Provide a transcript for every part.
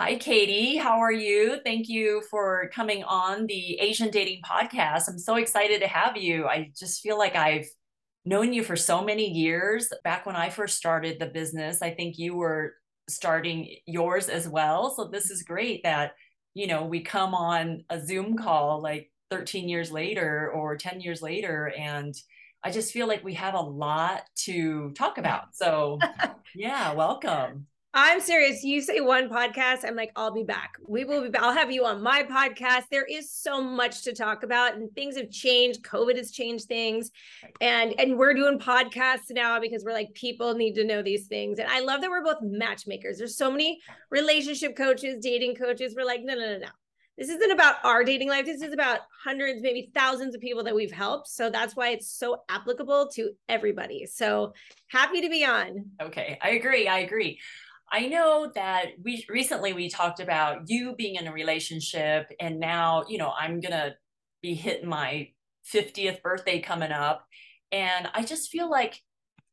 Hi, Katy. How are you? Thank you for coming on the Asian Dating Podcast. I'm so excited to have you. I just feel like I've known you for so many years. Back when I first started the business, I think you were starting yours as well. So this is great that, you know, we come on a Zoom call like 13 years later or 10 years later and I just feel like we have a lot to talk about. So, yeah, welcome. I'm serious. You say one podcast, I'm like, I'll be back. We will be back. I'll have you on my podcast. There is so much to talk about, and things have changed. COVID has changed things, and and we're doing podcasts now because we're like people need to know these things. And I love that we're both matchmakers. There's so many relationship coaches, dating coaches. We're like, no, no, no, no. This isn't about our dating life. This is about hundreds, maybe thousands of people that we've helped. So that's why it's so applicable to everybody. So happy to be on. Okay, I agree. I agree. I know that we recently we talked about you being in a relationship and now, you know, I'm going to be hitting my 50th birthday coming up. And I just feel like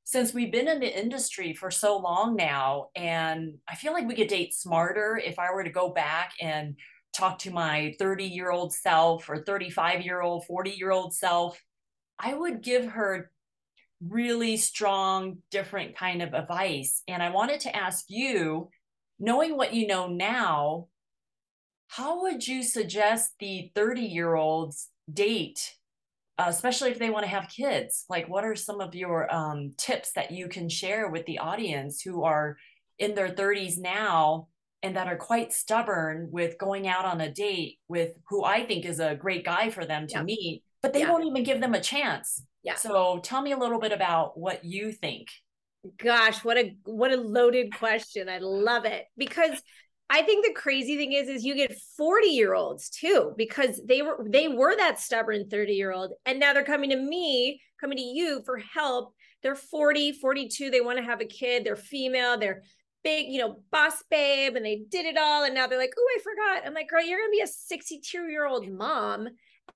since we've been in the industry for so long now and I feel like we could date smarter if I were to go back and talk to my 30 year old self or 35 year old, 40 year old self, I would give her really strong, different kind of advice. And I wanted to ask you, knowing what you know now, how would you suggest the 30 year olds date, uh, especially if they want to have kids? Like, what are some of your um, tips that you can share with the audience who are in their 30s now and that are quite stubborn with going out on a date with who I think is a great guy for them to meet, but they won't even give them a chance? Yeah. So tell me a little bit about what you think. Gosh, what a what a loaded question. I love it because I think the crazy thing is is you get 40 year olds too because they were they were that stubborn 30 year old and now they're coming to me, coming to you for help. They're 40, 42, they want to have a kid, they're female, they're big, you know, boss babe and they did it all and now they're like, "Oh, I forgot." I'm like, "Girl, you're going to be a 62 year old mom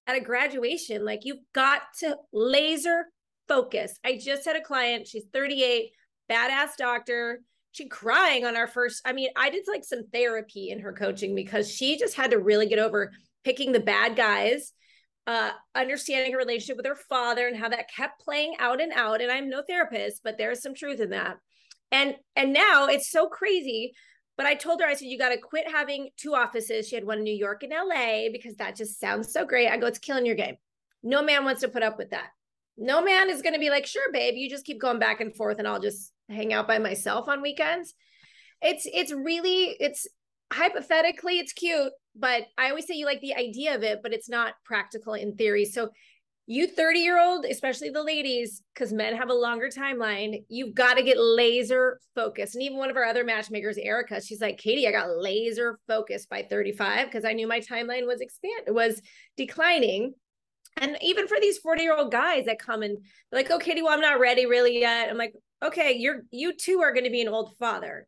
at a graduation, like you've got to laser focus. I just had a client, she's 38, badass doctor. She crying on our first. I mean, I did like some therapy in her coaching because she just had to really get over picking the bad guys, uh, understanding her relationship with her father and how that kept playing out and out. And I'm no therapist, but there's some truth in that. And and now it's so crazy but I told her, I said, you got to quit having two offices. She had one in New York and LA because that just sounds so great. I go, it's killing your game. No man wants to put up with that. No man is going to be like, sure, babe, you just keep going back and forth and I'll just hang out by myself on weekends. It's, it's really, it's hypothetically, it's cute, but I always say you like the idea of it, but it's not practical in theory. So you 30 year old, especially the ladies, because men have a longer timeline, you've got to get laser focused. And even one of our other matchmakers, Erica, she's like, Katy, I got laser focused by 35 because I knew my timeline was expand was declining. And even for these 40 year old guys that come and like, oh, Katy, well, I'm not ready really yet. I'm like, okay, you're you too are going to be an old father.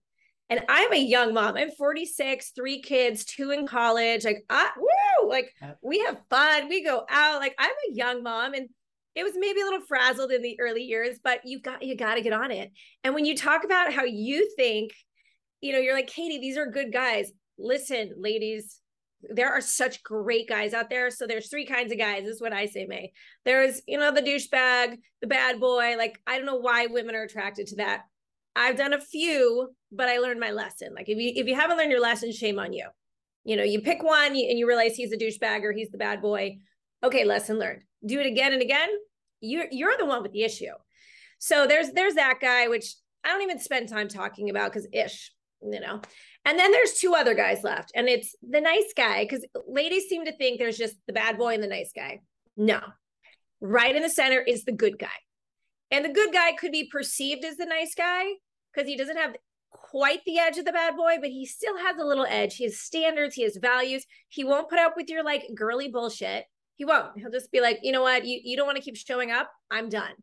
And I'm a young mom. I'm 46, three kids, two in college. Like, I, woo, like uh, we have fun. We go out. Like, I'm a young mom and it was maybe a little frazzled in the early years, but you got, you got to get on it. And when you talk about how you think, you know, you're like, Katy, these are good guys. Listen, ladies, there are such great guys out there. So there's three kinds of guys. This is what I say, May. There's, you know, the douchebag, the bad boy. Like, I don't know why women are attracted to that. I've done a few, but I learned my lesson. Like if you if you haven't learned your lesson, shame on you. You know, you pick one and you realize he's a douchebag or he's the bad boy. Okay, lesson learned. Do it again and again. You're you're the one with the issue. So there's there's that guy, which I don't even spend time talking about because ish, you know. And then there's two other guys left, and it's the nice guy because ladies seem to think there's just the bad boy and the nice guy. No, right in the center is the good guy. And the good guy could be perceived as the nice guy because he doesn't have quite the edge of the bad boy, but he still has a little edge. He has standards, he has values. He won't put up with your like girly bullshit. He won't. He'll just be like, you know what? You, you don't want to keep showing up. I'm done.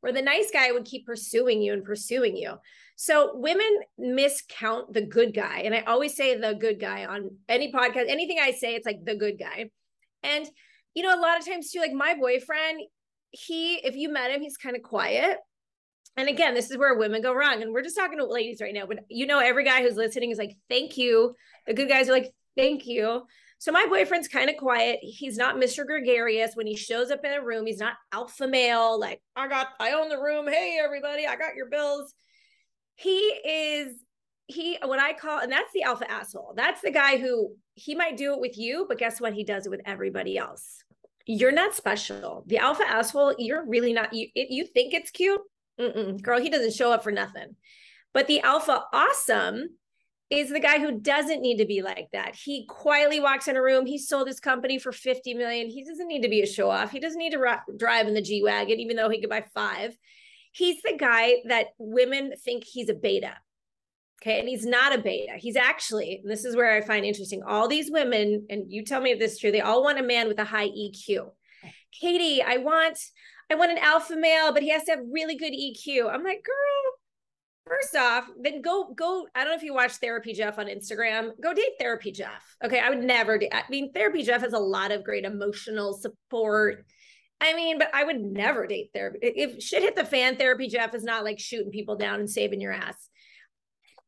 Where the nice guy would keep pursuing you and pursuing you. So women miscount the good guy. And I always say the good guy on any podcast, anything I say, it's like the good guy. And, you know, a lot of times too, like my boyfriend, he if you met him he's kind of quiet and again, this is where women go wrong. And we're just talking to ladies right now, but you know, every guy who's listening is like, thank you. The good guys are like, thank you. So my boyfriend's kind of quiet. He's not Mr. Gregarious. When he shows up in a room, he's not alpha male, like, I got, I own the room. Hey, everybody, I got your bills. He is, he, what I call, and that's the alpha asshole. That's the guy who he might do it with you, but guess what? He does it with everybody else. You're not special. The alpha asshole, you're really not, you, you think it's cute. Mm-mm. Girl, he doesn't show up for nothing. But the alpha awesome is the guy who doesn't need to be like that. He quietly walks in a room. He sold his company for 50 million. He doesn't need to be a show off. He doesn't need to ra- drive in the G Wagon, even though he could buy five. He's the guy that women think he's a beta. Okay. And he's not a beta. He's actually, this is where I find interesting. All these women, and you tell me if this is true, they all want a man with a high EQ. Katy, I want, I want an alpha male, but he has to have really good EQ. I'm like, girl, First off, then go go. I don't know if you watch Therapy Jeff on Instagram. Go date Therapy Jeff. Okay, I would never. Do, I mean, Therapy Jeff has a lot of great emotional support. I mean, but I would never date therapy. If shit hit the fan, Therapy Jeff is not like shooting people down and saving your ass.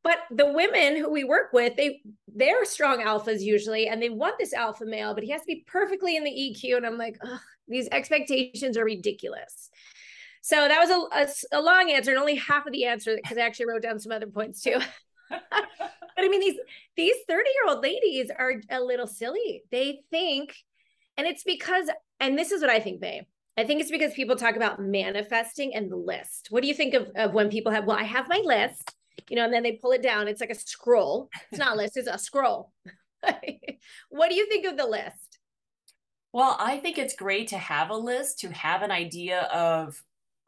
But the women who we work with, they they're strong alphas usually, and they want this alpha male, but he has to be perfectly in the EQ. And I'm like, these expectations are ridiculous. So that was a, a, a long answer and only half of the answer because I actually wrote down some other points too. but I mean, these these 30 year old ladies are a little silly. They think, and it's because, and this is what I think, babe. I think it's because people talk about manifesting and the list. What do you think of, of when people have, well, I have my list, you know, and then they pull it down. It's like a scroll. It's not a list, it's a scroll. what do you think of the list? Well, I think it's great to have a list, to have an idea of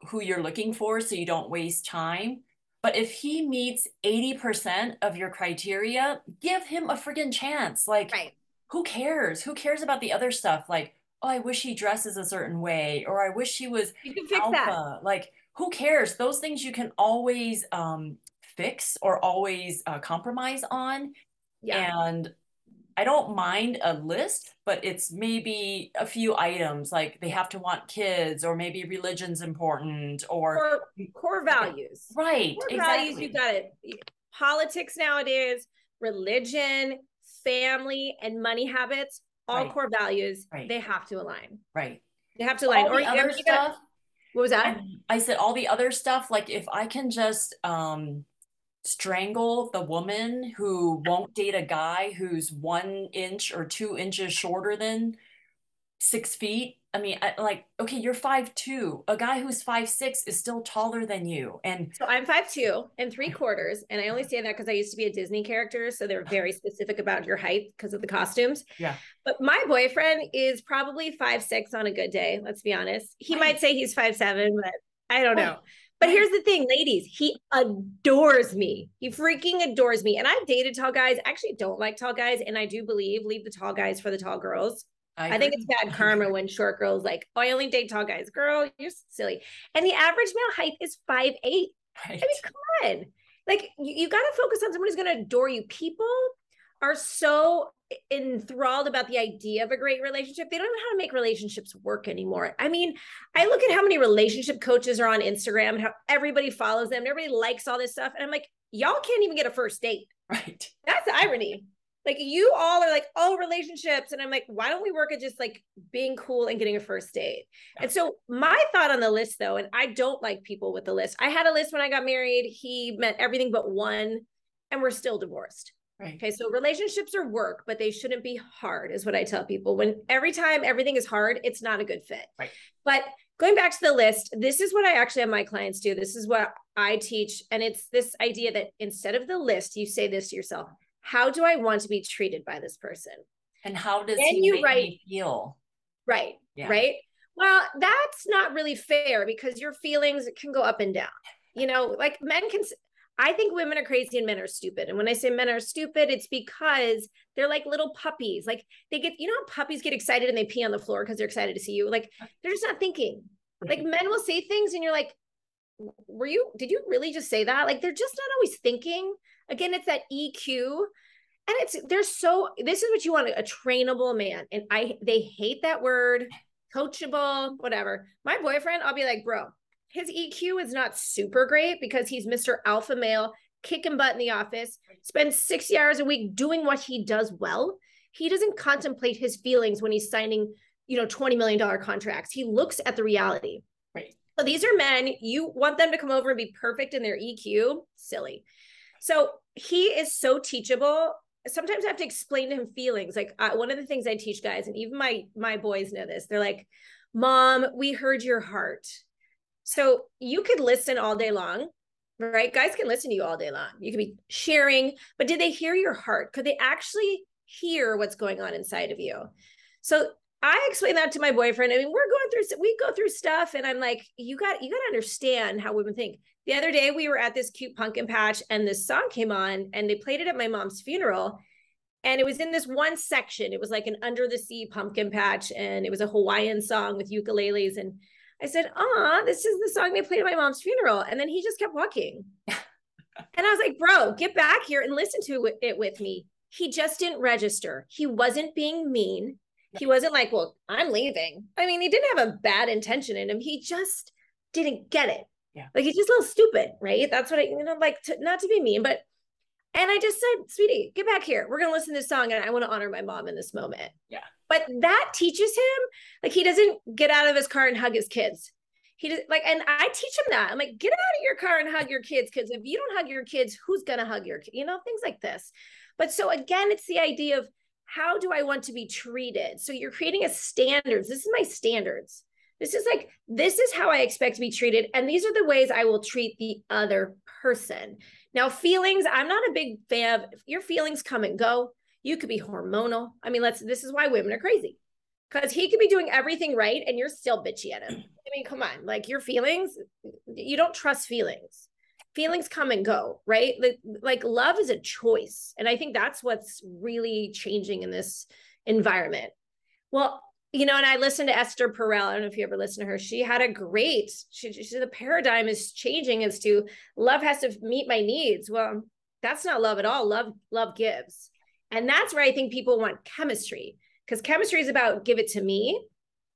who you're looking for so you don't waste time. But if he meets 80% of your criteria, give him a friggin' chance. Like, right. who cares? Who cares about the other stuff? Like, oh, I wish he dresses a certain way, or I wish he was you can fix alpha. That. Like, who cares? Those things you can always um, fix or always uh, compromise on. Yeah. And I don't mind a list, but it's maybe a few items like they have to want kids or maybe religion's important or core, core values. Right. Core exactly. values, you got it. Politics nowadays, religion, family, and money habits, all right. core values, right. they have to align. Right. They have to align. All or other stuff. what was that? I said all the other stuff, like if I can just um strangle the woman who won't date a guy who's one inch or two inches shorter than six feet. I mean, I, like, okay, you're five two. A guy who's five six is still taller than you. And so I'm five two and three quarters. And I only say that because I used to be a Disney character. So they're very specific about your height because of the costumes. Yeah. But my boyfriend is probably five six on a good day. Let's be honest. He might say he's five seven, but I don't know. But here's the thing, ladies, he adores me. He freaking adores me. And I've dated tall guys. I actually don't like tall guys. And I do believe leave the tall guys for the tall girls. I, I think it's bad karma when short girls like, oh, I only date tall guys. Girl, you're silly. And the average male height is five eight. Right. I mean, come on. Like you, you got to focus on someone who's going to adore you. People are so enthralled about the idea of a great relationship. They don't know how to make relationships work anymore. I mean, I look at how many relationship coaches are on Instagram and how everybody follows them, and everybody likes all this stuff. And I'm like, y'all can't even get a first date. Right. That's irony. Like you all are like, oh, relationships. And I'm like, why don't we work at just like being cool and getting a first date? Yeah. And so my thought on the list though, and I don't like people with the list. I had a list when I got married. He met everything but one, and we're still divorced. Right. Okay. So relationships are work, but they shouldn't be hard, is what I tell people. When every time everything is hard, it's not a good fit. Right. But going back to the list, this is what I actually have my clients do. This is what I teach. And it's this idea that instead of the list, you say this to yourself How do I want to be treated by this person? And how does then you write, feel? Right. Yeah. Right. Well, that's not really fair because your feelings can go up and down. You know, like men can I think women are crazy and men are stupid. And when I say men are stupid, it's because they're like little puppies. Like they get, you know, puppies get excited and they pee on the floor because they're excited to see you. Like they're just not thinking. Like men will say things and you're like, were you, did you really just say that? Like they're just not always thinking. Again, it's that EQ. And it's, they're so, this is what you want a trainable man. And I, they hate that word, coachable, whatever. My boyfriend, I'll be like, bro, his EQ is not super great because he's Mr. Alpha male, kicking butt in the office, spends 60 hours a week doing what he does well. He doesn't contemplate his feelings when he's signing, you know, $20 million contracts. He looks at the reality. Right. So these are men, you want them to come over and be perfect in their EQ, silly. So he is so teachable. Sometimes I have to explain to him feelings. Like uh, one of the things I teach guys, and even my my boys know this. They're like, "Mom, we heard your heart." So you could listen all day long, right? Guys can listen to you all day long. You could be sharing, but did they hear your heart? Could they actually hear what's going on inside of you? So I explain that to my boyfriend. I mean, we're going through we go through stuff, and I'm like, you got you got to understand how women think. The other day we were at this cute pumpkin patch, and this song came on, and they played it at my mom's funeral, and it was in this one section. It was like an under the sea pumpkin patch, and it was a Hawaiian song with ukuleles, and I said, "Ah, this is the song they played at my mom's funeral," and then he just kept walking, and I was like, "Bro, get back here and listen to it with me." He just didn't register. He wasn't being mean he wasn't like, well, I'm leaving. I mean, he didn't have a bad intention in him. He just didn't get it. Yeah. Like he's just a little stupid, right? That's what I, you know, like to, not to be mean, but, and I just said, sweetie, get back here. We're going to listen to this song and I want to honor my mom in this moment. Yeah. But that teaches him, like, he doesn't get out of his car and hug his kids. He does like, and I teach him that. I'm like, get out of your car and hug your kids. Cause if you don't hug your kids, who's going to hug your, you know, things like this. But so again, it's the idea of, how do I want to be treated? So you're creating a standards. This is my standards. This is like, this is how I expect to be treated. And these are the ways I will treat the other person. Now, feelings, I'm not a big fan of your feelings come and go. You could be hormonal. I mean, let's, this is why women are crazy because he could be doing everything right and you're still bitchy at him. I mean, come on, like your feelings, you don't trust feelings feelings come and go right like, like love is a choice and i think that's what's really changing in this environment well you know and i listened to esther perel. I don't know if you ever listened to her. She had a great she, she said the paradigm is changing as to love has to meet my needs. Well that's not love at all. Love love gives. And that's where i think people want chemistry because chemistry is about give it to me.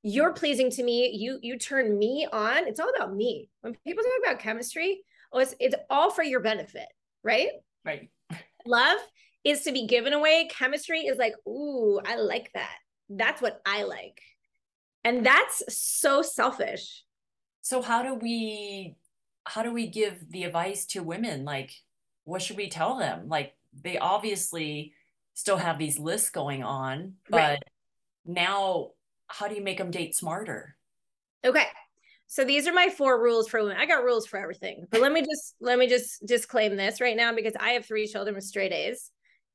You're pleasing to me. You you turn me on. It's all about me. When people talk about chemistry oh, it's, it's all for your benefit, right? Right. Love is to be given away. Chemistry is like, ooh, I like that. That's what I like. And that's so selfish. So how do we how do we give the advice to women? Like, what should we tell them? Like, they obviously still have these lists going on, but right. now how do you make them date smarter? Okay. So these are my four rules for women. I got rules for everything. But let me just let me just disclaim this right now because I have three children with straight A's.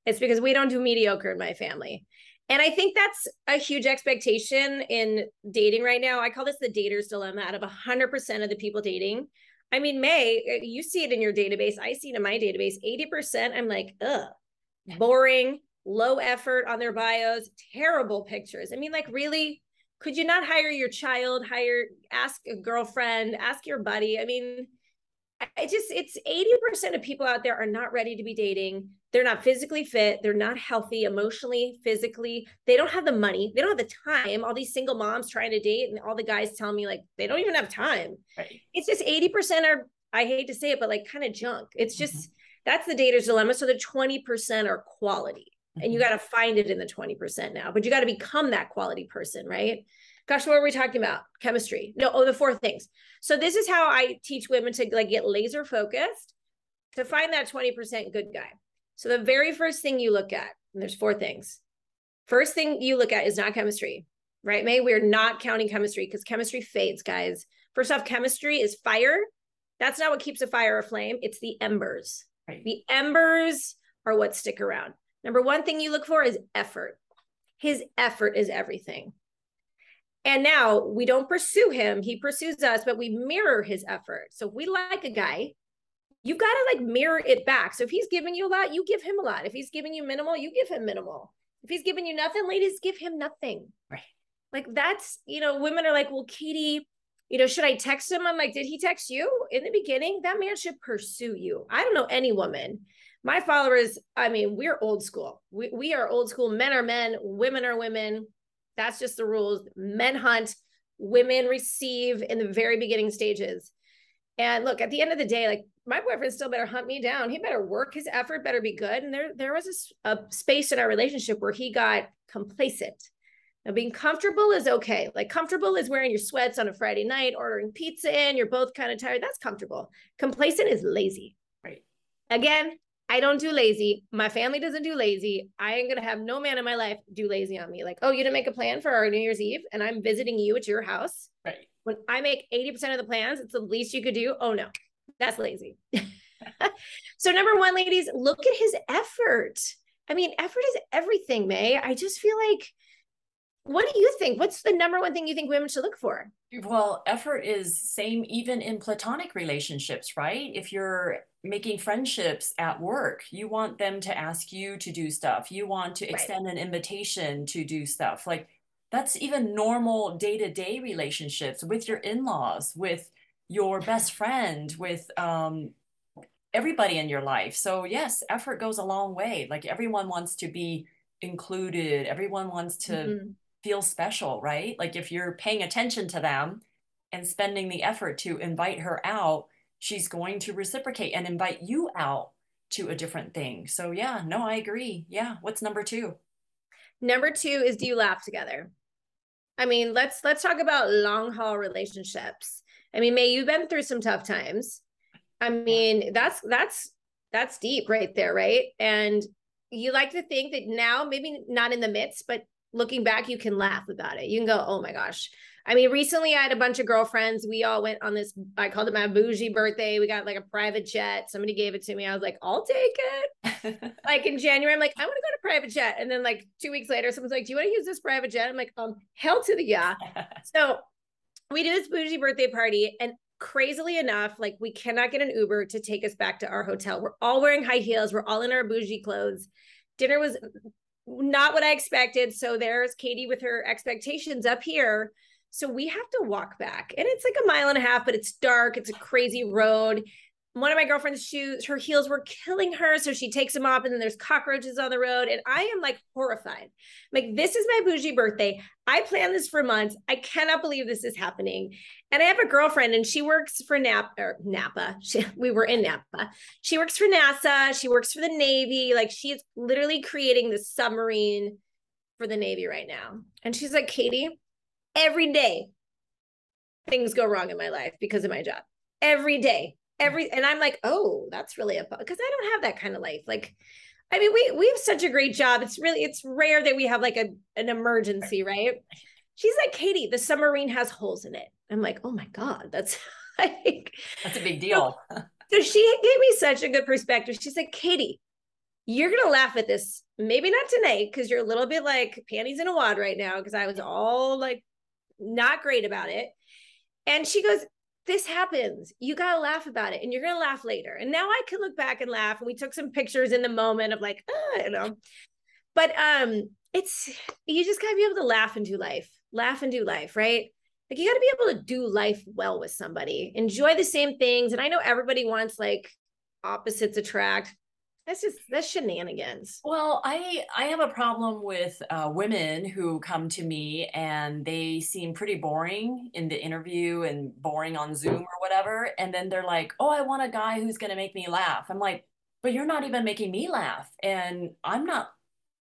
It's because we don't do mediocre in my family. And I think that's a huge expectation in dating right now. I call this the dater's dilemma out of 100% of the people dating. I mean, May, eh, you see it in your database. I see it in my database. 80%, I'm like, ugh, boring, low effort on their bios, terrible pictures. I mean, like, really? could you not hire your child hire ask a girlfriend ask your buddy i mean i just it's 80% of people out there are not ready to be dating they're not physically fit. They're not healthy emotionally physically. They don't have the money. They don't have the time. All these single moms trying to date and all the guys tell me like they don't even have time. Right. it's just 80% are i hate to say it but like kind of junk. It's just mm-hmm. that's the dater's dilemma. So the 20% are quality and you mm-hmm. got to find it in the 20% now but you got to become that quality person right? Gosh what are we talking about? Chemistry. No oh the four things. So this is how i teach women to like get laser focused to find that 20% good guy so the very first thing you look at and there's four things first thing you look at is not chemistry right may we're not counting chemistry because chemistry fades guys first off chemistry is fire that's not what keeps a fire aflame it's the embers right. the embers are what stick around Number one thing you look for is effort. His effort is everything. And now we don't pursue him, he pursues us, but we mirror his effort. So if we like a guy, you got to like mirror it back. So if he's giving you a lot, you give him a lot. If he's giving you minimal, you give him minimal. If he's giving you nothing, ladies, give him nothing. Right. Like that's, you know, women are like, well, Katy, you know, should I text him? I'm like, did he text you in the beginning? That man should pursue you. I don't know any woman my followers, I mean, we're old school. We, we are old school. Men are men, women are women. That's just the rules. Men hunt, women receive in the very beginning stages. And look, at the end of the day, like my boyfriend still better hunt me down. He better work. His effort better be good. And there, there was a, a space in our relationship where he got complacent. Now, being comfortable is okay. Like comfortable is wearing your sweats on a Friday night, ordering pizza in. You're both kind of tired. That's comfortable. Complacent is lazy. Right. Again, I don't do lazy. My family doesn't do lazy. I ain't gonna have no man in my life do lazy on me. Like, oh, you didn't make a plan for our New Year's Eve, and I'm visiting you at your house. Right. When I make 80% of the plans, it's the least you could do. Oh no, that's lazy. so number one, ladies, look at his effort. I mean, effort is everything, May. I just feel like what do you think? What's the number one thing you think women should look for? Well, effort is same even in platonic relationships, right? If you're making friendships at work, you want them to ask you to do stuff. You want to extend right. an invitation to do stuff. Like that's even normal day-to-day relationships with your in-laws, with your best friend, with um everybody in your life. So yes, effort goes a long way. Like everyone wants to be included. Everyone wants to mm-hmm feel special, right? Like if you're paying attention to them and spending the effort to invite her out, she's going to reciprocate and invite you out to a different thing. So yeah, no, I agree. Yeah. What's number 2? Number 2 is do you laugh together? I mean, let's let's talk about long haul relationships. I mean, May you've been through some tough times. I mean, that's that's that's deep right there, right? And you like to think that now, maybe not in the midst, but looking back, you can laugh about it. You can go, oh my gosh. I mean, recently I had a bunch of girlfriends. We all went on this, I called it my bougie birthday. We got like a private jet. Somebody gave it to me. I was like, I'll take it. like in January, I'm like, I want to go to private jet. And then like two weeks later, someone's like, Do you want to use this private jet? I'm like, um, hell to the yeah. so we do this bougie birthday party. And crazily enough, like we cannot get an Uber to take us back to our hotel. We're all wearing high heels. We're all in our bougie clothes. Dinner was not what I expected. So there's Katy with her expectations up here. So we have to walk back. And it's like a mile and a half, but it's dark. It's a crazy road one of my girlfriend's shoes, her heels were killing her. So she takes them off, and then there's cockroaches on the road. And I am like horrified. Like, this is my bougie birthday. I planned this for months. I cannot believe this is happening. And I have a girlfriend, and she works for Napa or er, Napa. She, we were in Napa. She works for NASA. She works for the Navy. Like she is literally creating the submarine for the Navy right now. And she's like, Katy, every day things go wrong in my life because of my job. Every day every and i'm like oh that's really a because i don't have that kind of life like i mean we we have such a great job. It's really it's rare that we have like a an emergency right? She's like katy the submarine has holes in it. I'm like oh my god that's like that's a big deal. so, she gave me such a good perspective. She's like katy you're gonna laugh at this maybe not tonight because you're a little bit like panties in a wad right now because i was all like not great about it and she goes this happens. You got to laugh about it and you're going to laugh later. And now I can look back and laugh. And we took some pictures in the moment of like, oh, you know, but um, it's, you just got to be able to laugh and do life, laugh and do life, right? Like you got to be able to do life well with somebody, enjoy the same things. And I know everybody wants like opposites attract that's just that's shenanigans. Well i i have a problem with uh, women who come to me and they seem pretty boring in the interview and boring on zoom or whatever and then they're like oh i want a guy who's going to make me laugh. I'm like but you're not even making me laugh and i'm not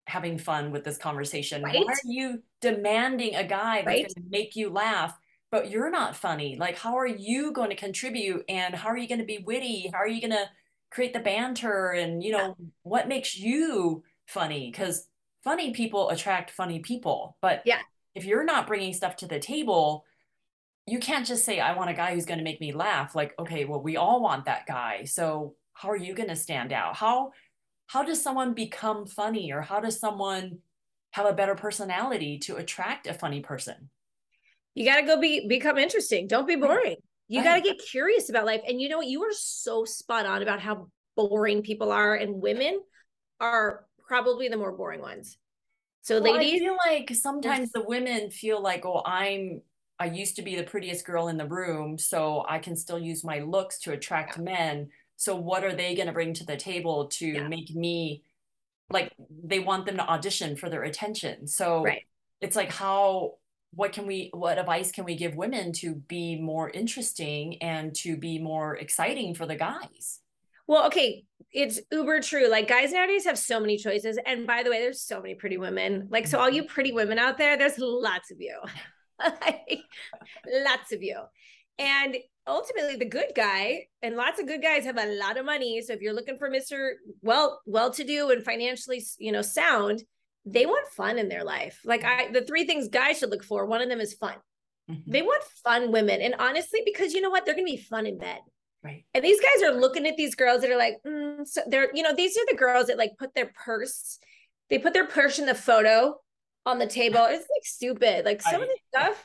having fun with this conversation. Right? why are you demanding a guy that's right? going to make you laugh but you're not funny? Like how are you going to contribute and how are you going to be witty? How are you going to create the banter and you know yeah. what makes you funny? Because funny people attract funny people. But yeah. if you're not bringing stuff to the table you can't just say i want a guy who's going to make me laugh. Like okay well we all want that guy. So how are you going to stand out? How how does someone become funny or how does someone have a better personality to attract a funny person? You got to go be become interesting. Don't be boring you got to get curious about life. And you know what? You are so spot on about how boring people are, and women are probably the more boring ones. So, well, ladies, I feel like sometimes the women feel like, oh, I'm, I used to be the prettiest girl in the room, so I can still use my looks to attract yeah. men. So, what are they going to bring to the table to yeah. make me like they want them to audition for their attention? So, right. it's like, how what can we what advice can we give women to be more interesting and to be more exciting for the guys? Well okay it's uber true like guys nowadays have so many choices and by the way there's so many pretty women like so all you mm-hmm. pretty women out there there's lots of you lots of you and ultimately the good guy and lots of good guys have a lot of money so if you're looking for mr well well to do and financially you know sound they want fun in their life. Like I the three things guys should look for, one of them is fun. Mm-hmm. They want fun women. And honestly, because you know what? They're gonna be fun in bed. Right. And these guys are looking at these girls that are like, mm, so they're, you know, these are the girls that like put their purse, they put their purse in the photo on the table. It's like stupid. Like some of the stuff,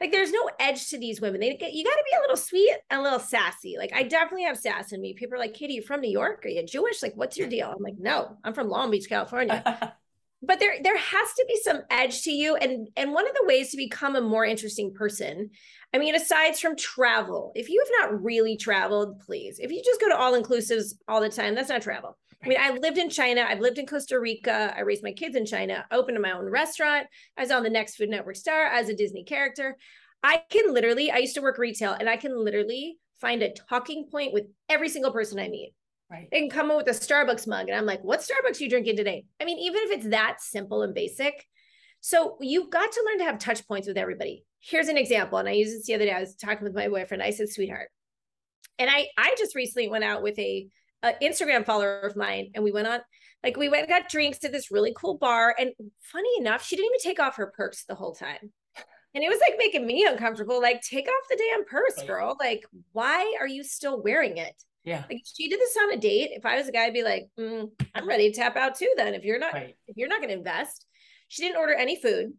like there's no edge to these women. They get you gotta be a little sweet and a little sassy. Like I definitely have sass in me. People are like, Katy, you from New York? Are you Jewish? Like, what's your deal? I'm like, no, I'm from Long Beach, California. but there there has to be some edge to you and and one of the ways to become a more interesting person i mean aside from travel if you have not really traveled please if you just go to all inclusives all the time that's not travel I mean, I've lived in China. I've lived in Costa Rica. I raised my kids in China. opened my own restaurant. I was on the next Food Network star as a Disney character. I can literally, I used to work retail and I can literally find a talking point with every single person I meet. Right. They can come in with a Starbucks mug. And I'm like, what Starbucks you drinking today? I mean, even if it's that simple and basic. So you've got to learn to have touch points with everybody. Here's an example. And I used this the other day. I was talking with my boyfriend. I said, sweetheart. And I I just recently went out with a, a Instagram follower of mine and we went on like we went and got drinks at this really cool bar. And funny enough, she didn't even take off her purse the whole time. And it was like making me uncomfortable. Like, take off the damn purse, girl. Like, why are you still wearing it? Yeah. Like she did this on a date. If I was a guy, I'd be like, mm, I'm ready to tap out too. Then if you're not, right. if you're not going to invest, she didn't order any food.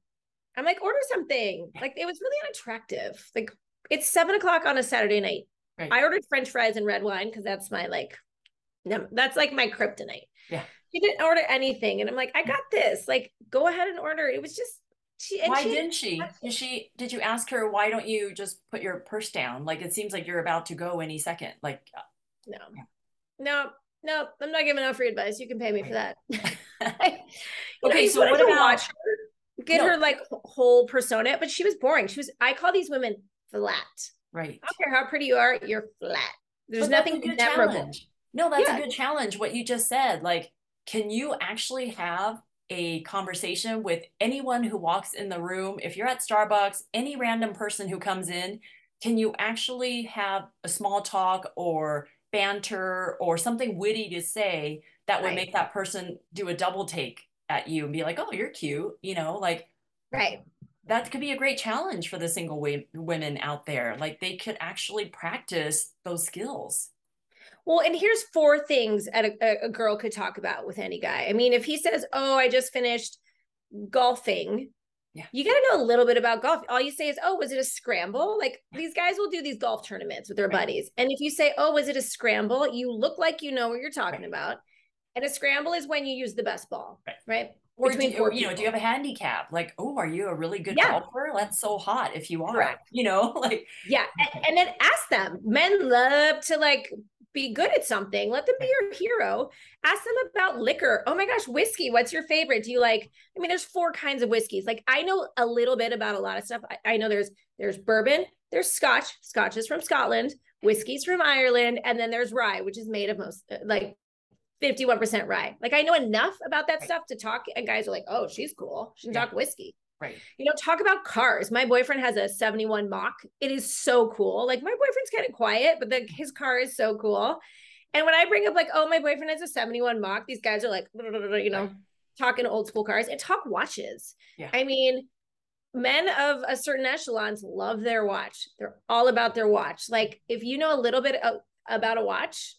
I'm like, order something. Like it was really unattractive. Like it's seven o'clock on a Saturday night. Right. I ordered French fries and red wine because that's my like, that's like my kryptonite. Yeah. She didn't order anything, and I'm like, I got this. Like, go ahead and order. It was just she, why she didn't she? Did she? Did you ask her why don't you just put your purse down? Like it seems like you're about to go any second. Like no, no, no. I'm not giving out free advice. You can pay me for that. okay, know, so what about her, get no. her like whole persona? But she was boring. She was. I call these women flat. Right. I don't care how pretty you are. You're flat. There's nothing memorable. Challenge. No, that's yeah. a good challenge. What you just said, like, can you actually have a conversation with anyone who walks in the room? If you're at Starbucks, any random person who comes in, can you actually have a small talk or banter or something witty to say that would right. make that person do a double take at you and be like, "Oh, you're cute," you know, like right. That could be a great challenge for the single women out there. Like they could actually practice those skills. Well, and here's four things a, a girl could talk about with any guy. I mean, if he says, "Oh, I just finished golfing," Yeah. You got to know a little bit about golf. All you say is, "Oh, was it a scramble?" Like these guys will do these golf tournaments with their right. buddies. And if you say, "Oh, was it a scramble?" you look like you know what you're talking right. about. And a scramble is when you use the best ball, right? right? Or, do, or you know, do you have a handicap? Like, oh, are you a really good yeah. golfer? That's so hot if you are. Correct. You know, like yeah. And, and then ask them. Men love to like be good at something. Let them be your hero. Ask them about liquor. Oh my gosh, whiskey. What's your favorite? Do you like? I mean, there's four kinds of whiskeys. Like I know a little bit about a lot of stuff. I, I know there's there's bourbon, there's Scotch. Scotch is from Scotland. Whiskey's from Ireland, and then there's rye, which is made of most uh, like 51% rye. Like I know enough about that stuff to talk, and guys are like, "Oh, she's cool. She can yeah. talk whiskey." Right. You know, talk about cars. My boyfriend has a 71 Mach. It is so cool. Like my boyfriend's kind of quiet, but the, his car is so cool. And when I bring up like, oh, my boyfriend has a 71 Mach, these guys are like, you know, talking old school cars and talk watches. Yeah. I mean, men of a certain echelons love their watch. They're all about their watch. Like if you know a little bit about a watch,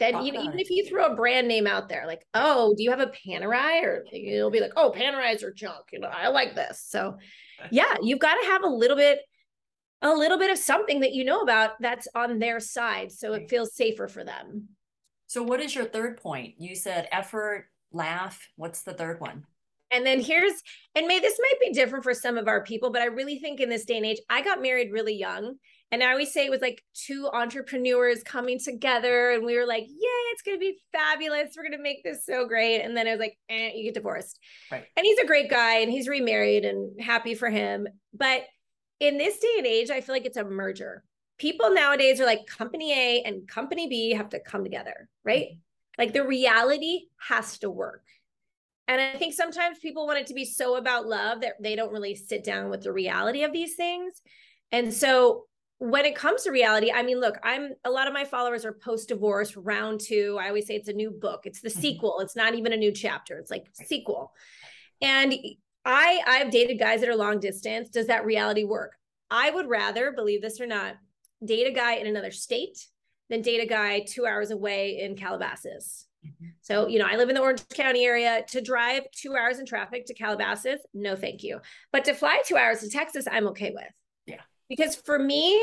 then you, even if you throw a brand name out there, like, oh, do you have a Panerai? Or you'll be like, oh, Panerais are junk. You know, I like this. So yeah, you've got to have a little bit, a little bit of something that you know about that's on their side. So it feels safer for them. So what is your third point? You said effort, laugh. What's the third one? And then here's, and may this might be different for some of our people, but I really think in this day and age, I got married really young And I always say it was like two entrepreneurs coming together, and we were like, "Yay, it's gonna be fabulous! We're gonna make this so great." And then it was like, eh, "You get divorced." Right. And he's a great guy, and he's remarried, and happy for him. But in this day and age, I feel like it's a merger. People nowadays are like company A and company B have to come together, right? Mm-hmm. Like the reality has to work. And I think sometimes people want it to be so about love that they don't really sit down with the reality of these things. And so when it comes to reality, I mean, look, I'm a lot of my followers are post divorce, round two. I always say it's a new book. It's the mm-hmm. sequel. It's not even a new chapter. It's like sequel. And I I've dated guys that are long distance. Does that reality work? I would rather, believe this or not, date a guy in another state than date a guy 2 hours away in Calabasas. Mm-hmm. So, you know, I live in the Orange County area. To drive two hours in traffic to Calabasas, no, thank you. But to fly two hours to Texas, I'm okay with because for me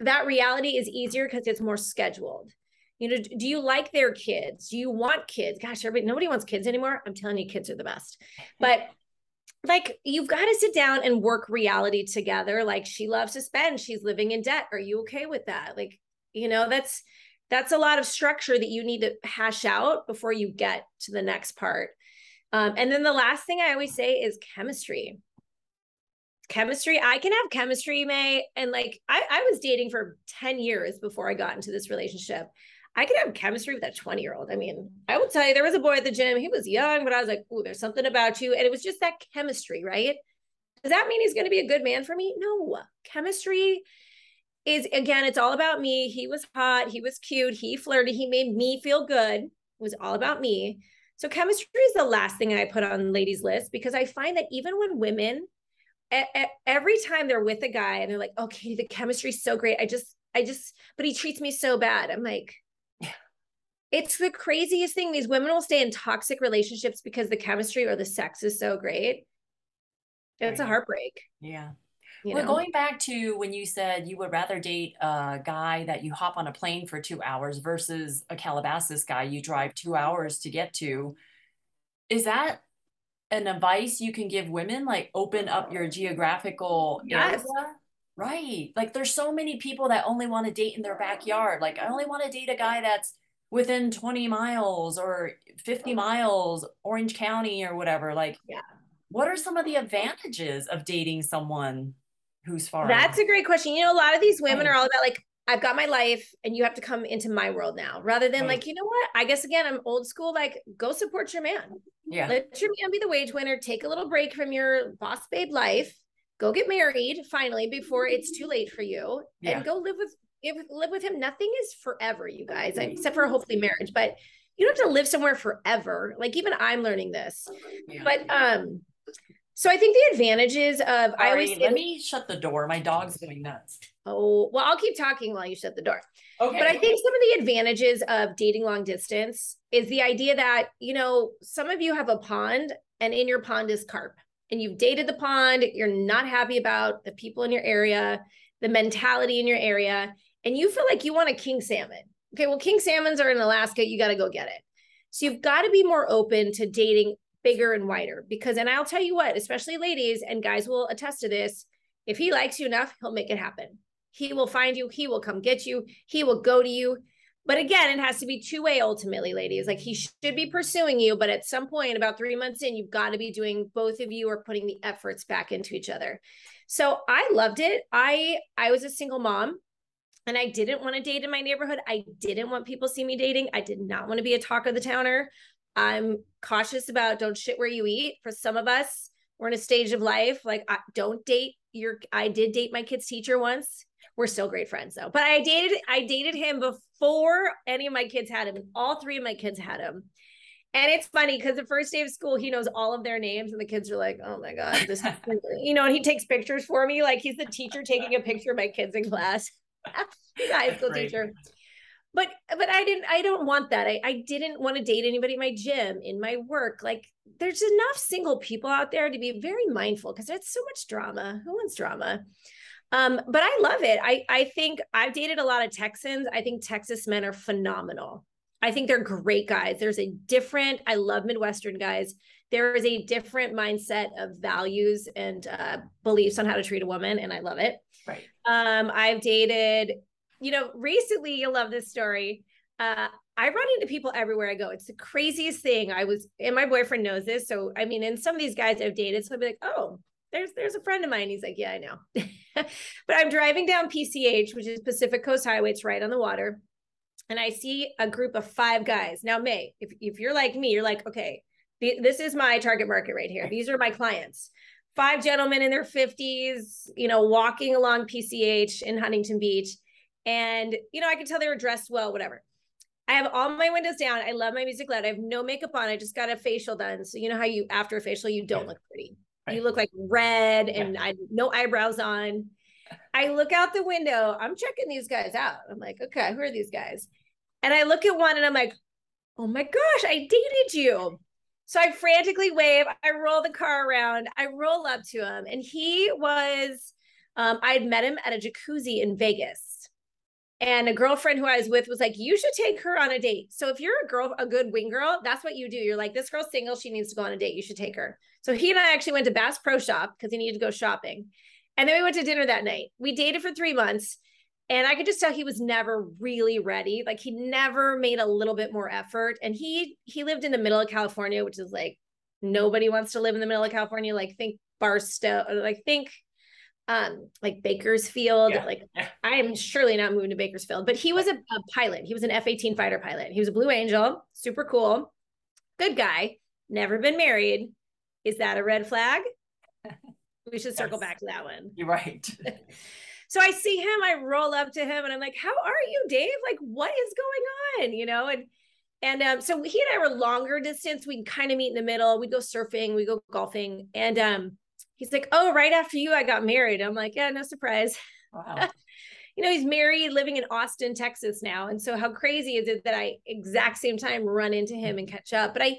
that reality is easier because it's more scheduled. You know do you like their kids? Do you want kids? Gosh everybody nobody wants kids anymore. I'm telling you kids are the best. But like you've got to sit down and work reality together. Like she loves to spend. She's living in debt. Are you okay with that? Like you know that's that's a lot of structure that you need to hash out before you get to the next part. Um, and then the last thing i always say is chemistry chemistry. I can have chemistry may and like I, I was dating for 10 years before i got into this relationship. I could have chemistry with that 20 year old i mean i will tell you there was a boy at the gym. He was young but i was like oh there's something about you. And it was just that chemistry right? Does that mean he's going to be a good man for me? No. Chemistry is again it's all about me. He was hot. He was cute. He flirted. He made me feel good. It was all about me. So chemistry is the last thing i put on ladies list because i find that even when women every time they're with a guy and they're like, okay, the chemistry's so great. I just, I just, but he treats me so bad. I'm like, it's the craziest thing. These women will stay in toxic relationships because the chemistry or the sex is so great. It's right. a heartbreak. Yeah. You well, know? going back to when you said you would rather date a guy that you hop on a plane for two hours versus a Calabasas guy you drive two hours to get to, is that an advice you can give women like open up your geographical yes. area? Right. Like there's so many people that only want to date in their backyard. Like i only want to date a guy that's within 20 miles or 50 miles orange county or whatever. Like yeah. what are some of the advantages of dating someone who's far that's a great question. You know a lot of these women are all about like I've got my life and you have to come into my world now rather than right. like, you know what? I guess again, I'm old school, like go support your man. Yeah. Let your man be the wage winner. Take a little break from your boss babe life. Go get married finally before it's too late for you yeah. and go live with live with him. Nothing is forever, you guys, except for hopefully marriage, but you don't have to live somewhere forever. Like even I'm learning this. Yeah. But um so I think the advantages of Sorry, I always let me shut the door. My dog's going nuts. Oh, well, I'll keep talking while you shut the door. Okay. But I think some of the advantages of dating long distance is the idea that, you know, some of you have a pond and in your pond is carp and you've dated the pond, you're not happy about the people in your area, the mentality in your area, and you feel like you want a king salmon. Okay, well, king salmons are in Alaska, you got to go get it. So you've got to be more open to dating bigger and wider because and I'll tell you what, especially ladies and guys will attest to this, if he likes you enough, he'll make it happen. He will find you, he will come get you, he will go to you. But again, it has to be two way ultimately, ladies. Like he should be pursuing you, but at some point, about three months in, you've got to be doing both of you are putting the efforts back into each other. So I loved it. I I was a single mom and I didn't want to date in my neighborhood. I didn't want people see me dating. I did not want to be a talk of the towner. I'm cautious about don't shit where you eat. For some of us, we're in a stage of life like I, don't date your. I did date my kid's teacher once. We're still great friends though. But I dated I dated him before any of my kids had him. All three of my kids had him. And it's funny because the first day of school, he knows all of their names, and the kids are like, "Oh my god, this," you know. And he takes pictures for me, like he's the teacher taking a picture of my kids in class. he's a high school teacher but but i didn't i don't want that. I, I didn't want to date anybody in my gym in my work. Like there's enough single people out there to be very mindful because there's so much drama. Who wants drama? Um but i love it. I i think i've dated a lot of texans. I think texas men are phenomenal. I think they're great guys. There's a different i love midwestern guys. There is a different mindset of values and uh, beliefs on how to treat a woman, and I love it. Right. Um, I've dated, you know, recently. You'll love this story. Uh, I run into people everywhere I go. It's the craziest thing. I was, and my boyfriend knows this. So, I mean, and some of these guys I've dated, so I'd be like, oh, there's there's a friend of mine. He's like, yeah, I know. but I'm driving down PCH, which is Pacific Coast Highway. It's right on the water, and I see a group of five guys. Now, May, if if you're like me, you're like, okay, this is my target market right here. These are my clients. Five gentlemen in their 50s, you know, walking along PCH in Huntington Beach. And, you know, I could tell they were dressed well, whatever. I have all my windows down. I love my music loud. I have no makeup on. I just got a facial done. So, you know how you, after a facial, you don't yeah. look pretty. Right. You look like red and yeah. I no eyebrows on. I look out the window. I'm checking these guys out. I'm like, okay, who are these guys? And I look at one and I'm like, oh my gosh, I dated you. So I frantically wave. I roll the car around. I roll up to him, and he was. Um, I had met him at a jacuzzi in Vegas, and a girlfriend who I was with was like, "You should take her on a date." So if you're a girl, a good wing girl, that's what you do. You're like, "This girl's single. She needs to go on a date. You should take her." So he and I actually went to Bass Pro Shop because he needed to go shopping, and then we went to dinner that night. We dated for three months. And I could just tell he was never really ready. Like he never made a little bit more effort. And he he lived in the middle of California, which is like nobody wants to live in the middle of California. Like think Barstow, like think um like Bakersfield. Yeah. Like I am surely not moving to Bakersfield, but he was a, a pilot. He was an F-18 fighter pilot. He was a Blue Angel, super cool, good guy, never been married. Is that a red flag? We should circle yes. back to that one. You're right. So I see him, I roll up to him and I'm like, how are you, Dave? Like, what is going on? You know, and and um, so he and I were longer distance. We'd kind of meet in the middle. We'd go surfing, we go golfing. And um, he's like, Oh, right after you, I got married. I'm like, Yeah, no surprise. Wow. you know, he's married, living in Austin, Texas now. And so how crazy is it that I exact same time run into him and catch up? But I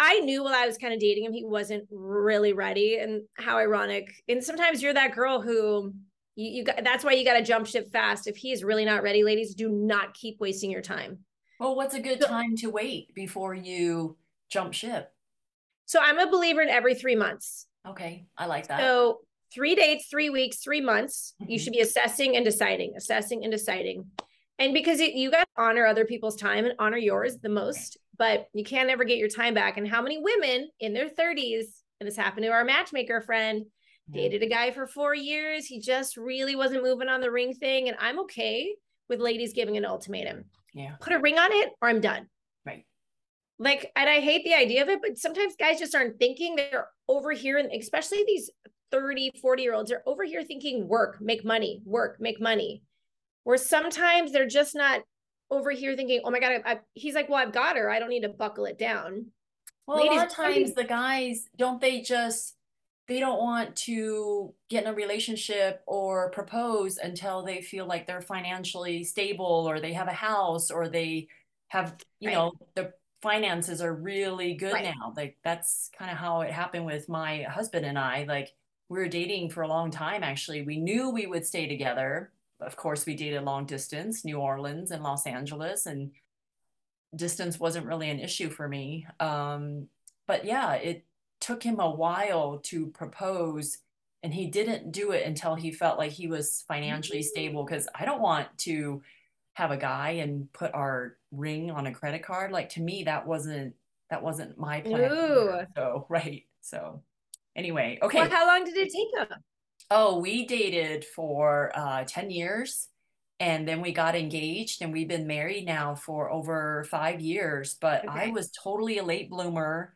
I knew while I was kind of dating him, he wasn't really ready. And how ironic. And sometimes you're that girl who you, you got that's why you got to jump ship fast. If he's really not ready, ladies, do not keep wasting your time. Well, what's a good time to wait before you jump ship? So I'm a believer in every three months. Okay, I like that. So three dates, three weeks, three months. Mm-hmm. You should be assessing and deciding, assessing and deciding. And because it, you got to honor other people's time and honor yours the most, but you can't ever get your time back. And how many women in their 30s, and this happened to our matchmaker friend, dated a guy for four years. He just really wasn't moving on the ring thing. And I'm okay with ladies giving an ultimatum. Yeah. Put a ring on it or I'm done. Like, and I hate the idea of it, but sometimes guys just aren't thinking. They're over here, and especially these 30, 40 year olds are over here thinking work, make money, work, make money. Where sometimes they're just not over here thinking, oh my God, I, I, he's like, well, I've got her. I don't need to buckle it down. Well, Ladies, a lot of times the guys, don't they just they don't want to get in a relationship or propose until they feel like they're financially stable or they have a house or they have you right. know the finances are really good right. now like that's kind of how it happened with my husband and i like we were dating for a long time actually. We knew we would stay together. Of course we dated long distance new orleans and los angeles and distance wasn't really an issue for me. Um, but yeah it took him a while to propose and he didn't do it until he felt like he was financially stable because i don't want to have a guy and put our ring on a credit card like to me that wasn't that wasn't my plan Ooh. so right so anyway okay well, how long did it take him oh we dated for uh 10 years and then we got engaged and we've been married now for over five years but okay. i was totally a late bloomer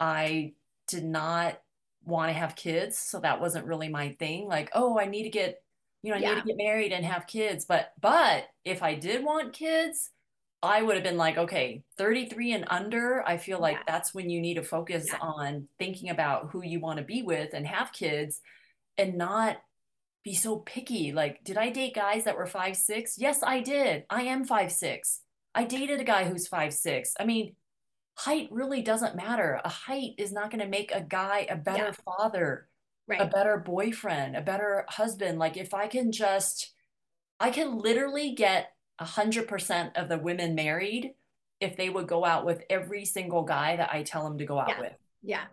i did not want to have kids. So that wasn't really my thing. Like, oh, I need to get, you know, I yeah. need to get married and have kids. But, but if I did want kids, I would have been like, okay, 33 and under, I feel like yeah. that's when you need to focus yeah. on thinking about who you want to be with and have kids and not be so picky. Like, did I date guys that were five, six? Yes, I did. I am five, six. I dated a guy who's five, six. I mean, height really doesn't matter. A height is not going to make a guy a better yeah. father, right. a better boyfriend, a better husband. Like if I can just, I can literally get a hundred percent of the women married if they would go out with every single guy that I tell them to go out yeah. with. Yeah.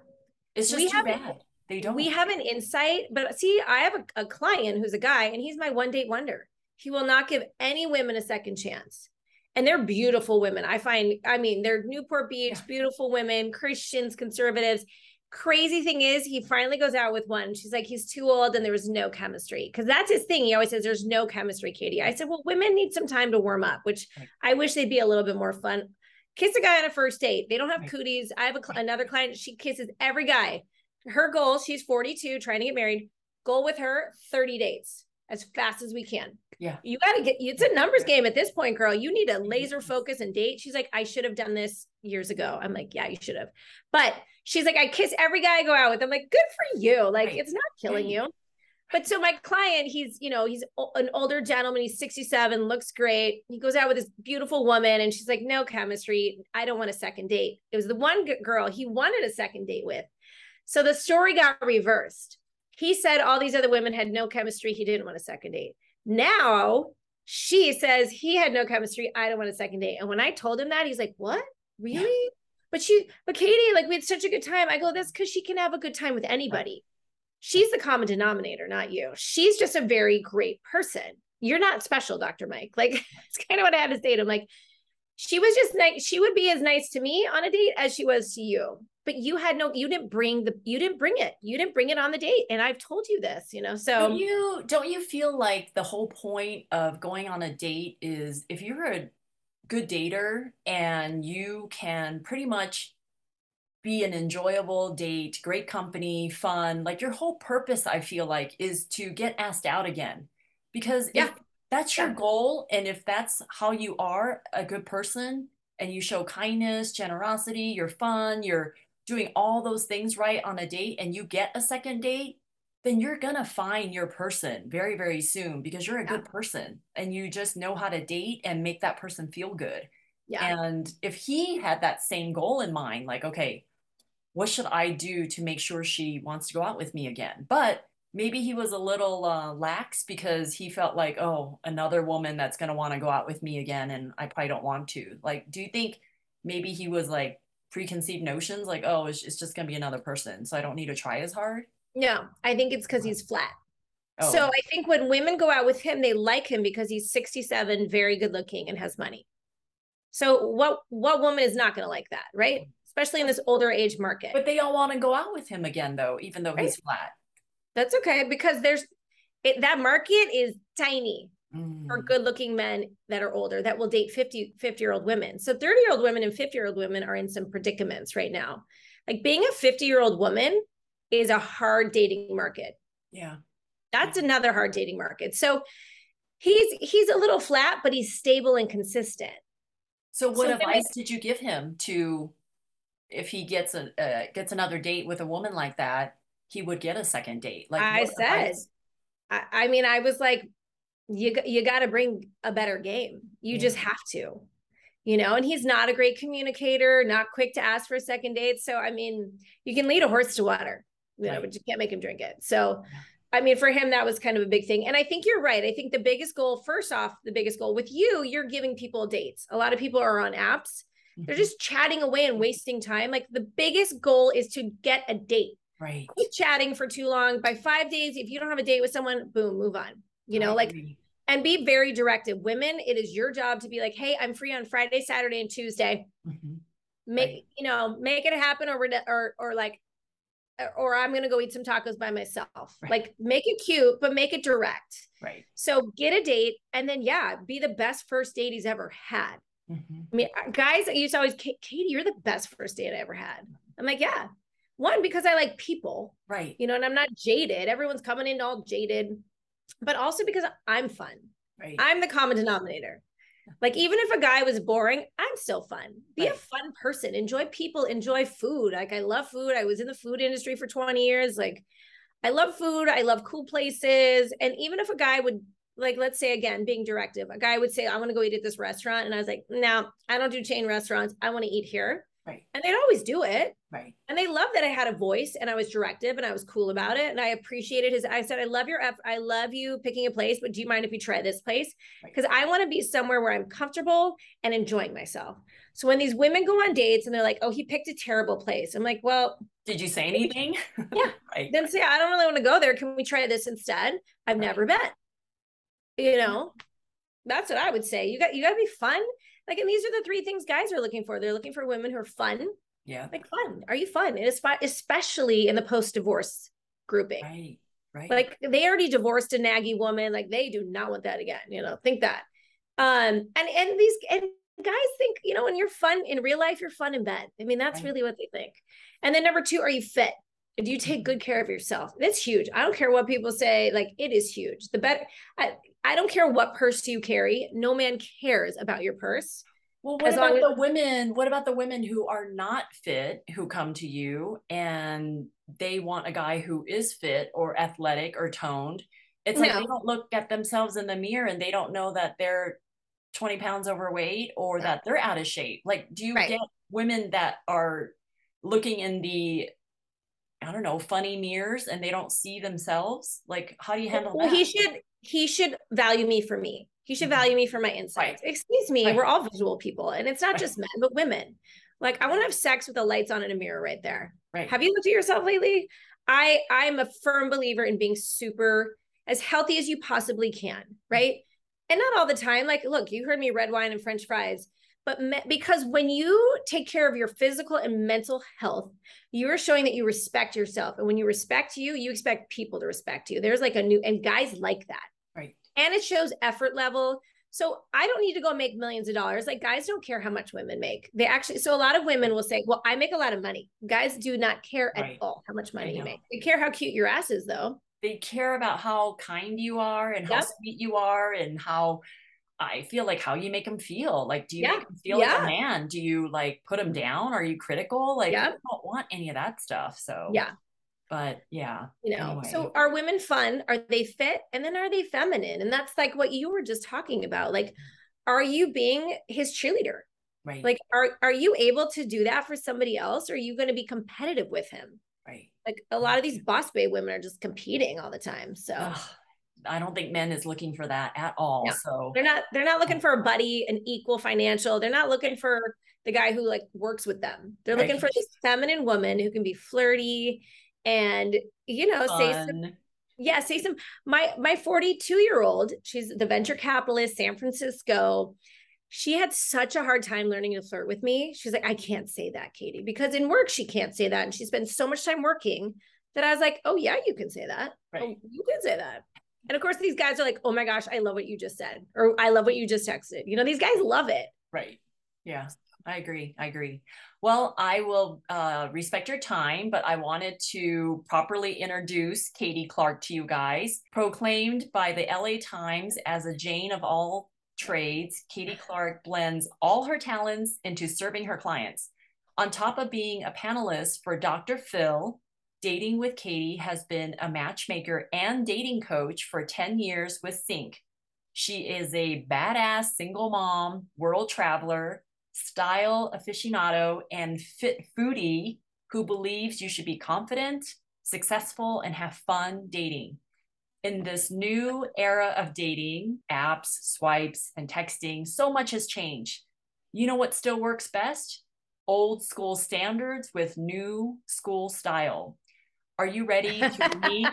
It's just We too have- bad. They don't. We have an insight, but see, I have a, a client who's a guy and he's my one date wonder. He will not give any women a second chance. And they're beautiful women. I find, I mean, they're Newport Beach, beautiful women, Christians, conservatives. Crazy thing is, he finally goes out with one. She's like, he's too old and there was no chemistry. Cause that's his thing. He always says, there's no chemistry, Katy. I said, well, women need some time to warm up, which I wish they'd be a little bit more fun. Kiss a guy on a first date. They don't have cooties. I have a, another client. She kisses every guy her goal she's 42 trying to get married goal with her 30 dates as fast as we can Yeah. you got to get it's a numbers game at this point girl you need a laser focus and date she's like i should have done this years ago i'm like yeah you should have but she's like i kiss every guy i go out with i'm like good for you like Right. it's not killing Right. you but so my client he's you know he's an older gentleman he's 67 looks great he goes out with this beautiful woman and she's like no chemistry i don't want a second date it was the one girl he wanted a second date with so the story got reversed. He said all these other women had no chemistry. He didn't want a second date. Now she says he had no chemistry. I don't want a second date. And when I told him that, he's like, What? Really? But she, but Katy, like we had such a good time. I go, That's because she can have a good time with anybody. She's the common denominator, not you. She's just a very great person. You're not special, Dr. Mike. Like, it's kind of what I had to say to him. Like, she was just nice. She would be as nice to me on a date as she was to you. But you had no, you didn't bring the, you didn't bring it. You didn't bring it on the date. And I've told you this, you know. So don't you don't you feel like the whole point of going on a date is if you're a good dater and you can pretty much be an enjoyable date, great company, fun, like your whole purpose I feel like is to get asked out again. Because Yeah. if that's your Yeah. goal and if that's how you are a good person and you show kindness, generosity, you're fun, you're doing all those things right on a date and you get a second date, then you're gonna find your person very, very soon because you're a good person and you just know how to date and make that person feel good. yeah. And if he had that same goal in mind, like, okay, what should I do to make sure she wants to go out with me again? But maybe he was a little uh, lax because he felt like, oh, another woman that's going to want to go out with me again, and I probably don't want to. Like, do you think maybe he was like preconceived notions, like, oh, it's, it's just going to be another person, so I don't need to try as hard? No, I think it's because he's flat. Oh, So I think when women go out with him, they like him because he's 67, very good looking, and has money. So what what woman is not going to like that, right? Especially in this older age market. but they all want to go out with him again, though, even though he's flat. That's okay because there's it, that market is tiny for Mm, good looking men that are older that will date 50 50 year old women. So 30 year old women and 50 year old women are in some predicaments right now. Like being a 50 year old woman is a hard dating market. yeah. That's another hard dating market. So he's he's a little flat, but he's stable and consistent. So what So advice did you give him to if he gets a uh, gets another date with a woman like that, he would get a second date? Like I said, I, I mean, I was like, you you got to bring a better game. You Yeah. just have to, you know. And he's not a great communicator, not quick to ask for a second date. So I mean, you can lead a horse to water, you know, but you can't make him drink it. So. I mean, for him, that was kind of a big thing. And I think you're right. I think the biggest goal, first off, the biggest goal with you, you're giving people dates. A lot of people are on apps. They're Mhm. just chatting away and wasting time. Like the biggest goal is to get a date. Right. Quit chatting for too long. By five days, if you don't have a date with someone, boom, move on. You know, like and be very directive. Women, it is your job to be like, hey, I'm free on Friday, Saturday, and Tuesday. Mhm. Make Right. you know, make it happen, or or or like, or I'm gonna go eat some tacos by myself. Right. Like, make it cute, but make it direct. Right. So get a date, and then yeah, be the best first date he's ever had. Mhm. I mean, uh, guys I used to always, Katy, you're the best first date I ever had. I'm like, yeah. One, because I like people, Right. you know, and I'm not jaded. Everyone's coming in all jaded, but also because I'm fun. Right. I'm the common denominator. Like, even if a guy was boring, I'm still fun. Be a fun person. Enjoy people, enjoy food. Like, I love food. I was in the food industry for 20 years. Like, I love food. I love cool places. And even if a guy would, like, let's say again, being directive, a guy would say, I want to go eat at this restaurant. And I was like, no, I don't do chain restaurants. I want to eat here. Right. And they'd always do it. Right. And they loved that I had a voice and I was directive and I was cool about it. And I appreciated his, I said, I love your, I love you picking a place, but do you mind if you try this place? Because right. I want to be somewhere where I'm comfortable and enjoying myself. So when these women go on dates and they're like, oh, he picked a terrible place. I'm like, well, did you say anything? Yeah. right. Then say, I don't really want to go there. Can we try this instead? I've right. never been. You know, that's what I would say. You got, you got to be fun like, and these are the three things guys are looking for. They're looking for women who are fun. Yeah. Like fun. Are you fun? And especially in the post-divorce grouping. Right. Right. Like they already divorced a naggy woman. Like they do not want that again. You know, think that. Um, and and these and guys think, you know, when you're fun in real life, you're fun in bed. I mean, that's right. really what they think. And then number two, are you fit? Do you take good care of yourself? That's huge. I don't care what people say. Like it is huge. The better. I, I don't care what purse you carry. No man cares about your purse. Well, what about the women? What about the women who are not fit who come to you and they want a guy who is fit or athletic or toned? It's no. like they don't look at themselves in the mirror and they don't know that they're 20 pounds overweight or that they're out of shape. Like, do you right. get women that are looking in the I don't know, funny mirrors and they don't see themselves? Like, how do you handle well, that? He should he should value me for me. He should mm-hmm. value me for my insights. Right. Excuse me, right. we're all visual people, and it's not right. just men, but women. Like, I want to have sex with the lights on in a mirror right there. Right. Have you looked at yourself lately? I I'm a firm believer in being super as healthy as you possibly can, right? And not all the time. Like, look, you heard me red wine and French fries but me- because when you take care of your physical and mental health you're showing that you respect yourself and when you respect you you expect people to respect you there's like a new and guys like that and it shows effort level so i don't need to go make millions of dollars like guys don't care how much women make they actually so a lot of women will say well i make a lot of money guys do not care right. at all how much money you make they care how cute your ass is though they care about how kind you are and how yep. sweet you are and how I feel like how you make them feel. Like, do you yeah. make them feel yeah. like a man? Do you like put them down? Are you critical? Like. I don't want any of that stuff. So, yeah. But yeah. You know, anyway. so are women fun? Are they fit? And then are they feminine? And that's like what you were just talking about. Like, are you being his cheerleader? Right. Like, are are you able to do that for somebody else? Or are you going to be competitive with him? Right. Like a lot of these boss babe women are just competing all the time. So Ugh I don't think men is looking for that at all. No, so they're not they're not looking for a buddy, an equal financial. They're not looking for the guy who like works with them. They're right. looking for this feminine woman who can be flirty and you know Fun. say some yeah say some my my 42 year old she's the venture capitalist san francisco she had such a hard time learning to flirt with me she's like i can't say that katy because in work she can't say that and she spends so much time working that i was like oh yeah you can say that oh, right. oh, you can say that and of course, these guys are like, oh my gosh, I love what you just said, or I love what you just texted. You know, these guys love it. Right. Yeah, I agree. I agree. Well, I will uh, respect your time, but I wanted to properly introduce Katy Clark to you guys. Proclaimed by the LA Times as a Jane of all trades, Katy Clark blends all her talents into serving her clients. On top of being a panelist for Dr. Phil, Dating with Katy has been a matchmaker and dating coach for 10 years with Cinqe. She is a badass single mom, world traveler, style aficionado, and fit foodie who believes you should be confident, successful, and have fun dating. In this new era of dating, apps, swipes, and texting, so much has changed. You know what still works best? Old school standards with new school style. Are you ready to meet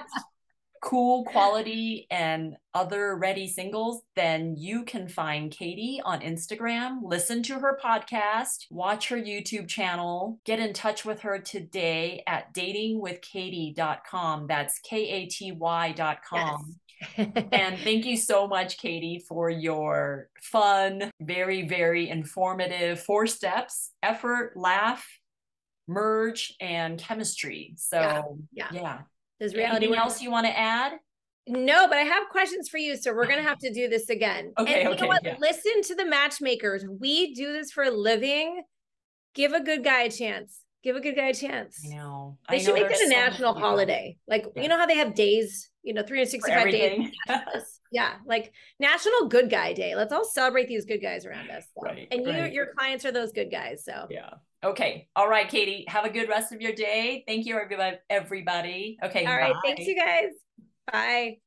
cool quality and other ready singles? Then you can find Katy on Instagram, listen to her podcast, watch her YouTube channel, get in touch with her today at datingwithkaty.com. That's K A T Y.com. Yes. and thank you so much, Katy, for your fun, very, very informative four steps effort, laugh, merge and chemistry. So yeah, yeah. yeah. Does reality anything else you want to add? No, but I have questions for you. So we're gonna have to do this again. okay. And you okay, know what? Yeah. Listen to the matchmakers. We do this for a living. Give a good guy a chance. Give a good guy a chance. I know. They I should know make that a national holiday. Like yeah. you know how they have days, you know, 365 days. yeah, like National Good Guy Day. Let's all celebrate these good guys around us. So. Right. And right. you, your clients are those good guys. So yeah. Okay. All right, Katy. Have a good rest of your day. Thank you, everybody. Everybody. Okay. All right. Thanks, you guys. Bye.